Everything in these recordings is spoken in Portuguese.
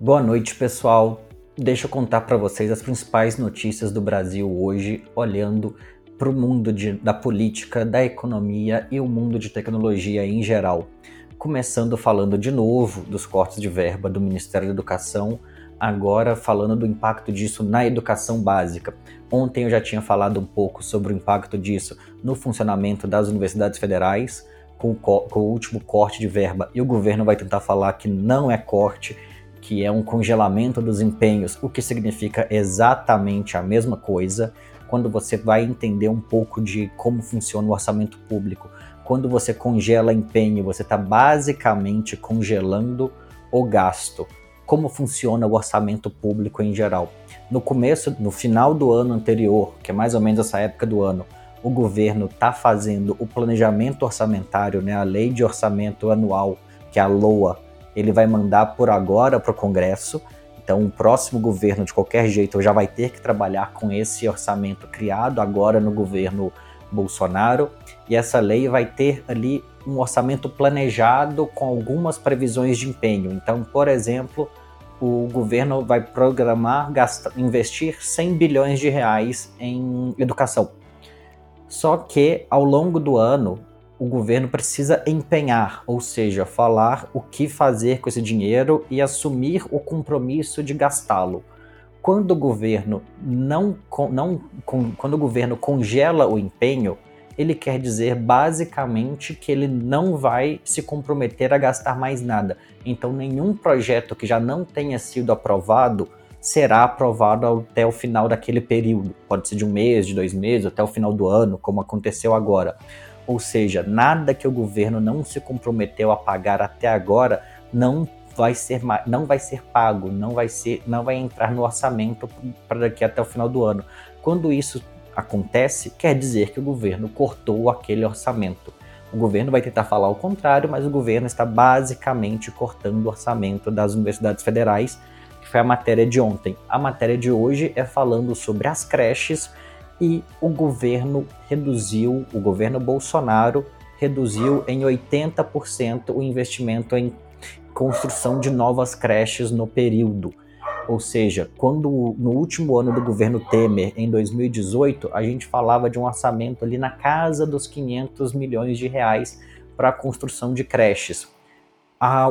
Boa noite, pessoal. Deixa eu contar para vocês as principais notícias do Brasil hoje, olhando para o mundo de, da política, da economia e o mundo de tecnologia em geral. Começando falando de novo dos cortes de verba do Ministério da Educação, agora falando do impacto disso na educação básica. Ontem eu já tinha falado um pouco sobre o impacto disso no funcionamento das universidades federais, com o, com o último corte de verba, e o governo vai tentar falar que não é corte que é um congelamento dos empenhos, o que significa exatamente a mesma coisa quando você vai entender um pouco de como funciona o orçamento público. Quando você congela empenho, você está basicamente congelando o gasto. Como funciona o orçamento público em geral? No começo, no final do ano anterior, que é mais ou menos essa época do ano, o governo está fazendo o planejamento orçamentário, né, a lei de orçamento anual, que é a LOA, ele vai mandar por agora para o Congresso. Então, o próximo governo, de qualquer jeito, já vai ter que trabalhar com esse orçamento criado agora no governo Bolsonaro. E essa lei vai ter ali um orçamento planejado com algumas previsões de empenho. Então, por exemplo, o governo vai programar gastar, investir 100 bilhões de reais em educação. Só que ao longo do ano, o governo precisa empenhar, ou seja, falar o que fazer com esse dinheiro e assumir o compromisso de gastá-lo. Quando o governo não, não quando o governo congela o empenho, ele quer dizer basicamente que ele não vai se comprometer a gastar mais nada. Então, nenhum projeto que já não tenha sido aprovado será aprovado até o final daquele período. Pode ser de um mês, de dois meses, até o final do ano, como aconteceu agora. Ou seja, nada que o governo não se comprometeu a pagar até agora não vai ser, não vai ser pago, não vai, ser, não vai entrar no orçamento para daqui até o final do ano. Quando isso acontece, quer dizer que o governo cortou aquele orçamento. O governo vai tentar falar o contrário, mas o governo está basicamente cortando o orçamento das universidades federais, que foi a matéria de ontem. A matéria de hoje é falando sobre as creches e o governo reduziu, o governo Bolsonaro reduziu em 80% o investimento em construção de novas creches no período. Ou seja, quando no último ano do governo Temer, em 2018, a gente falava de um orçamento ali na casa dos 500 milhões de reais para a construção de creches.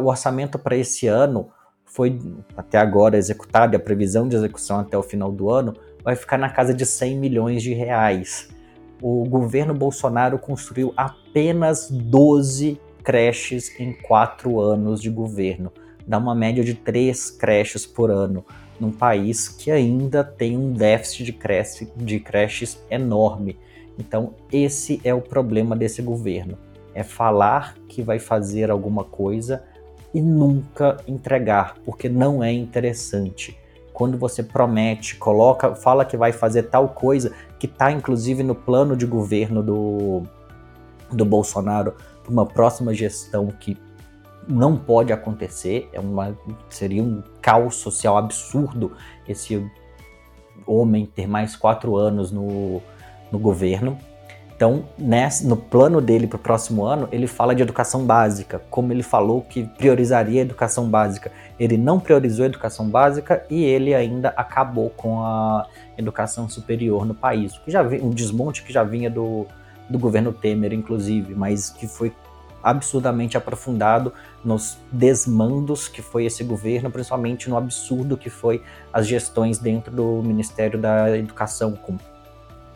o orçamento para esse ano foi até agora executado, e a previsão de execução até o final do ano vai ficar na casa de 100 milhões de reais. O governo Bolsonaro construiu apenas 12 creches em quatro anos de governo. Dá uma média de três creches por ano, num país que ainda tem um déficit de, creche, de creches enorme. Então, esse é o problema desse governo: é falar que vai fazer alguma coisa e nunca entregar, porque não é interessante quando você promete, coloca, fala que vai fazer tal coisa, que está inclusive no plano de governo do, do Bolsonaro para uma próxima gestão que não pode acontecer, é uma, seria um caos social absurdo esse homem ter mais quatro anos no, no governo. Então, nesse, no plano dele para o próximo ano, ele fala de educação básica, como ele falou que priorizaria a educação básica. Ele não priorizou a educação básica e ele ainda acabou com a educação superior no país, que já um desmonte que já vinha do, do governo Temer, inclusive, mas que foi absurdamente aprofundado nos desmandos que foi esse governo, principalmente no absurdo que foi as gestões dentro do Ministério da Educação, com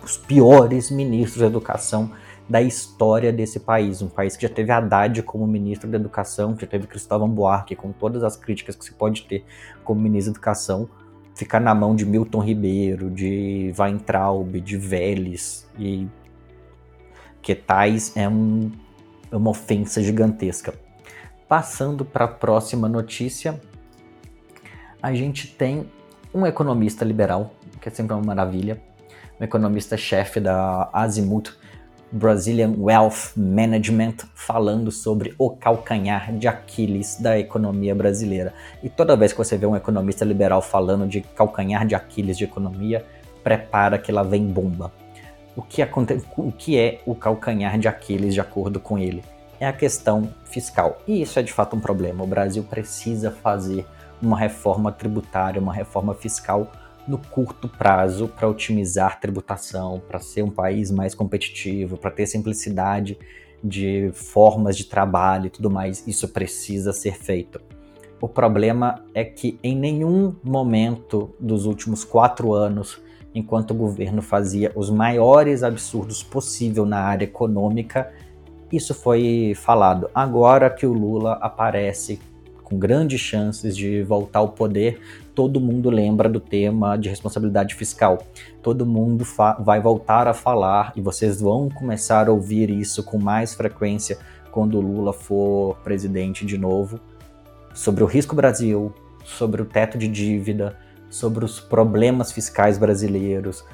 os piores ministros da educação da história desse país. Um país que já teve Haddad como ministro da educação, que já teve Cristóvão Buarque, com todas as críticas que se pode ter como ministro da educação, ficar na mão de Milton Ribeiro, de Weintraub, de Vélez e que tais é, um, é uma ofensa gigantesca. Passando para a próxima notícia, a gente tem um economista liberal, que é sempre uma maravilha, um economista-chefe da Azimuth Brazilian Wealth Management, falando sobre o calcanhar de Aquiles da economia brasileira. E toda vez que você vê um economista liberal falando de calcanhar de Aquiles de economia, prepara que lá vem bomba. O que, o que é o calcanhar de Aquiles, de acordo com ele? É a questão fiscal. E isso é de fato um problema. O Brasil precisa fazer uma reforma tributária, uma reforma fiscal no curto prazo para otimizar tributação, para ser um país mais competitivo, para ter simplicidade de formas de trabalho e tudo mais. Isso precisa ser feito. O problema é que em nenhum momento dos últimos quatro anos, enquanto o governo fazia os maiores absurdos possível na área econômica, isso foi falado. Agora que o Lula aparece com grandes chances de voltar ao poder, todo mundo lembra do tema de responsabilidade fiscal. Todo mundo vai voltar a falar e vocês vão começar a ouvir isso com mais frequência quando o Lula for presidente de novo sobre o risco Brasil, sobre o teto de dívida, sobre os problemas fiscais brasileiros,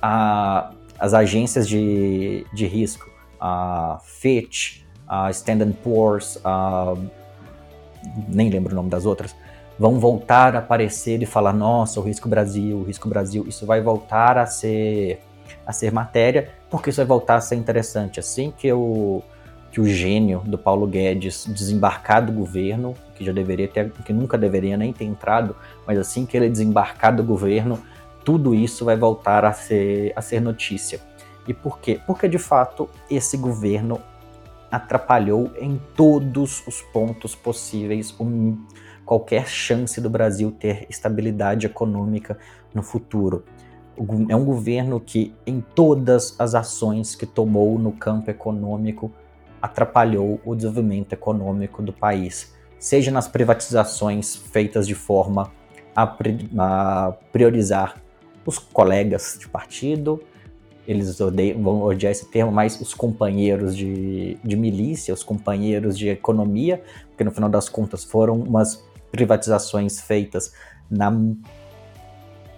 a, as agências de, de risco, a Fitch, a Standard Poor's, a, nem lembro o nome das outras, vão voltar a aparecer e falar: nossa, o risco Brasil, o risco Brasil, isso vai voltar a ser, a ser matéria, porque isso vai voltar a ser interessante. Assim que o, que o gênio do Paulo Guedes desembarcar do governo, que já deveria ter, que nunca deveria nem ter entrado, mas assim que ele desembarcar do governo, tudo isso vai voltar a ser, a ser notícia. E por quê? Porque de fato esse governo atrapalhou em todos os pontos possíveis um, qualquer chance do Brasil ter estabilidade econômica no futuro. É um governo que, em todas as ações que tomou no campo econômico, atrapalhou o desenvolvimento econômico do país, seja nas privatizações feitas de forma a, a priorizar os colegas de partido, eles odeiam, vão odiar esse termo, mas os companheiros de, de milícia, os companheiros de economia, porque no final das contas foram umas privatizações feitas na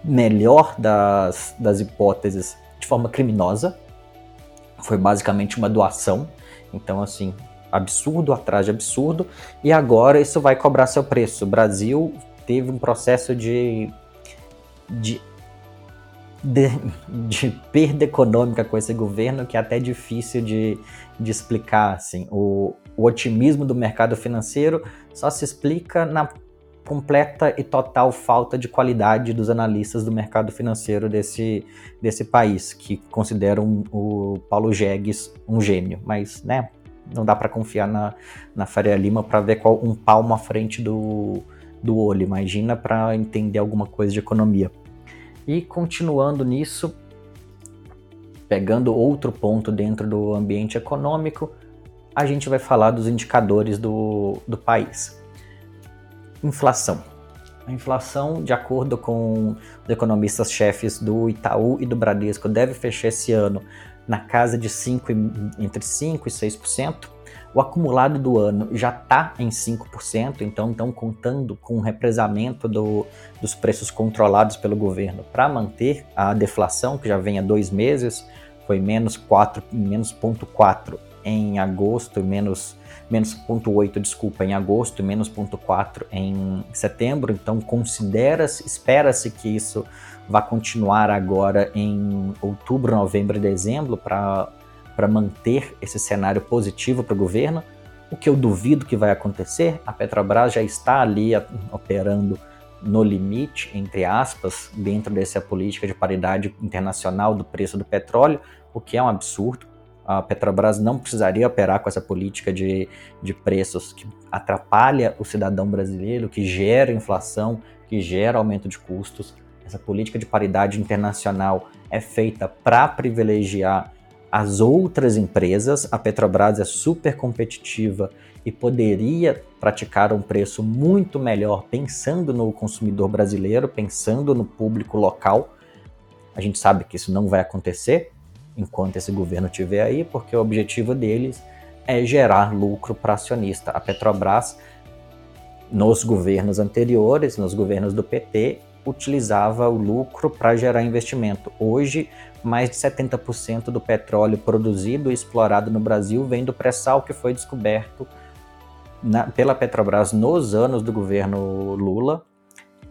melhor das, das hipóteses de forma criminosa. Foi basicamente uma doação. Então, assim, absurdo atrás de absurdo. E agora isso vai cobrar seu preço. O Brasil teve um processo de, de de, de, perda econômica com esse governo que é até difícil de, de explicar. Assim. O, o otimismo do mercado financeiro só se explica na completa e total falta de qualidade dos analistas do mercado financeiro desse, desse país, que consideram o Paulo Jegues um gênio, mas né, não dá para confiar na, na Faria Lima para ver qual um palmo à frente do, do olho, imagina para entender alguma coisa de economia. E continuando nisso, pegando outro ponto dentro do ambiente econômico, a gente vai falar dos indicadores do, do país. Inflação. A inflação, de acordo com os economistas-chefes do Itaú e do Bradesco, deve fechar esse ano na casa de 5, entre 5% e 6%. O acumulado do ano já está em 5%, então estão contando com o represamento do, dos preços controlados pelo governo para manter a deflação, que já vem há dois meses, foi menos 4, menos 0,4 em agosto, menos menos 0,8, desculpa, em agosto, menos 0,4 em setembro. Então considera-se, espera-se que isso vá continuar agora em outubro, novembro e dezembro para para manter esse cenário positivo para o governo, o que eu duvido que vai acontecer. A Petrobras já está ali operando no limite, entre aspas, dentro dessa política de paridade internacional do preço do petróleo, o que é um absurdo. A Petrobras não precisaria operar com essa política de, de preços que atrapalha o cidadão brasileiro, que gera inflação, que gera aumento de custos. Essa política de paridade internacional é feita para privilegiar as outras empresas. A Petrobras é super competitiva e poderia praticar um preço muito melhor pensando no consumidor brasileiro, pensando no público local. A gente sabe que isso não vai acontecer enquanto esse governo estiver aí, porque o objetivo deles é gerar lucro para acionista. A Petrobras, nos governos anteriores, nos governos do PT, utilizava o lucro para gerar investimento. Hoje, mais de 70% do petróleo produzido e explorado no Brasil vem do pré-sal que foi descoberto na, pela Petrobras nos anos do governo Lula,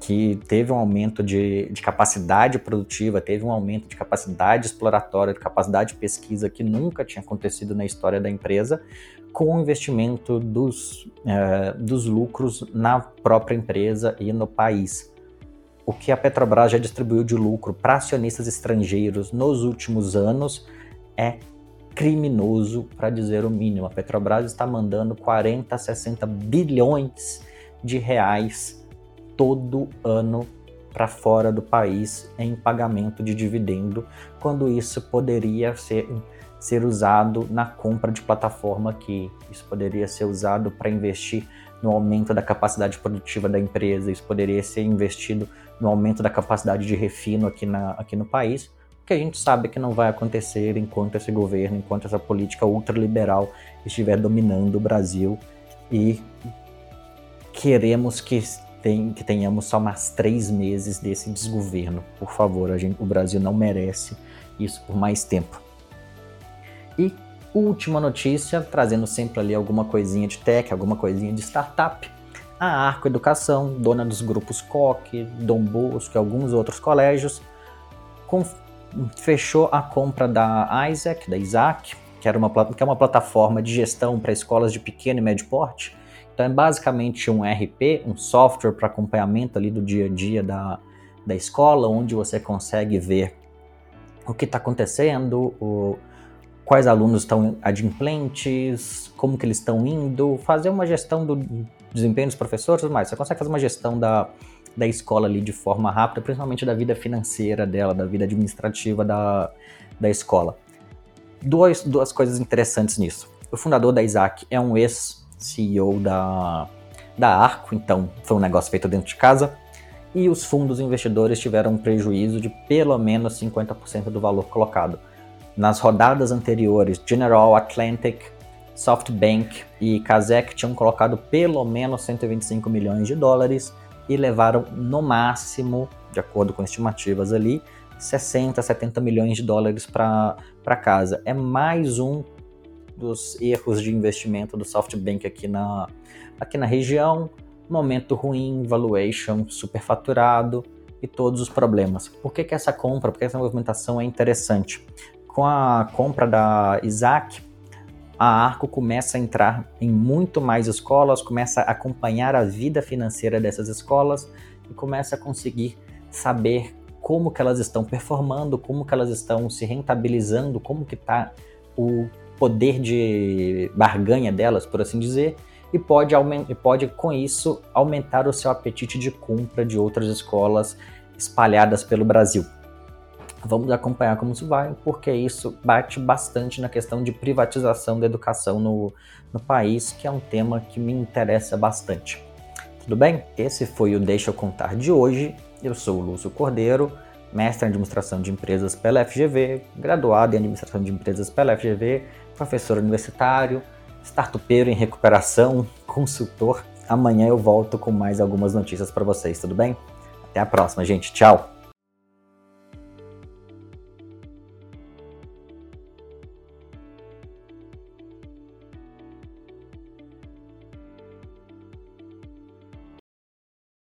que teve um aumento de, de, capacidade produtiva, teve um aumento de capacidade exploratória, de capacidade de pesquisa que nunca tinha acontecido na história da empresa, com o investimento dos, é, dos lucros na própria empresa e no país. O que a Petrobras já distribuiu de lucro para acionistas estrangeiros nos últimos anos é criminoso, para dizer o mínimo. A Petrobras está mandando 40, 60 bilhões de reais todo ano para fora do país em pagamento de dividendo, quando isso poderia ser, ser usado na compra de plataforma aqui. Isso poderia ser usado para investir no aumento da capacidade produtiva da empresa, isso poderia ser investido no aumento da capacidade de refino aqui, na, aqui no país que a gente sabe que não vai acontecer enquanto esse governo, enquanto essa política ultraliberal estiver dominando o Brasil e queremos que, tem, que tenhamos só mais três meses desse desgoverno. Por favor, gente, o Brasil não merece isso por mais tempo. E última notícia, trazendo sempre ali alguma coisinha de tech, alguma coisinha de startup. A Arco Educação, dona dos grupos Coque, Dom Bosco e alguns outros colégios, fechou a compra da Isaac, da Isaac, que, era uma, que é uma plataforma de gestão para escolas de pequeno e médio porte. Então é basicamente um RP, um software para acompanhamento ali do dia a dia da, da escola, onde você consegue ver o que está acontecendo, o, quais alunos estão adimplentes, como que eles estão indo, fazer uma gestão do desempenho dos professores, mas você consegue fazer uma gestão da, da escola ali de forma rápida, principalmente da vida financeira dela, da vida administrativa da, da escola. Duas, duas coisas interessantes nisso. O fundador da Isaac é um ex-CEO da, da Arco, então foi um negócio feito dentro de casa. E os fundos investidores tiveram um prejuízo de pelo menos 50% do valor colocado. Nas rodadas anteriores, General Atlantic, SoftBank e Kazek tinham colocado pelo menos 125 milhões de dólares e levaram no máximo, de acordo com estimativas ali, 60, 70 milhões de dólares para casa. É mais um dos erros de investimento do SoftBank aqui na, aqui na região. Momento ruim, valuation superfaturado e todos os problemas. Por que, que essa compra, por que essa movimentação é interessante? Com a compra da Isaac, a Arco começa a entrar em muito mais escolas, começa a acompanhar a vida financeira dessas escolas e começa a conseguir saber como que elas estão performando, como que elas estão se rentabilizando, como que está o poder de barganha delas, por assim dizer, e pode, pode com isso aumentar o seu apetite de compra de outras escolas espalhadas pelo Brasil. Vamos acompanhar como isso vai, porque isso bate bastante na questão de privatização da educação no, no país, que é um tema que me interessa bastante. Tudo bem? Esse foi o Deixa eu Contar de hoje. Eu sou o Lúcio Cordeiro, mestre em administração de empresas pela FGV, graduado em administração de empresas pela FGV, professor universitário, startupeiro em recuperação, consultor. Amanhã eu volto com mais algumas notícias para vocês, tudo bem? Até a próxima, gente. Tchau!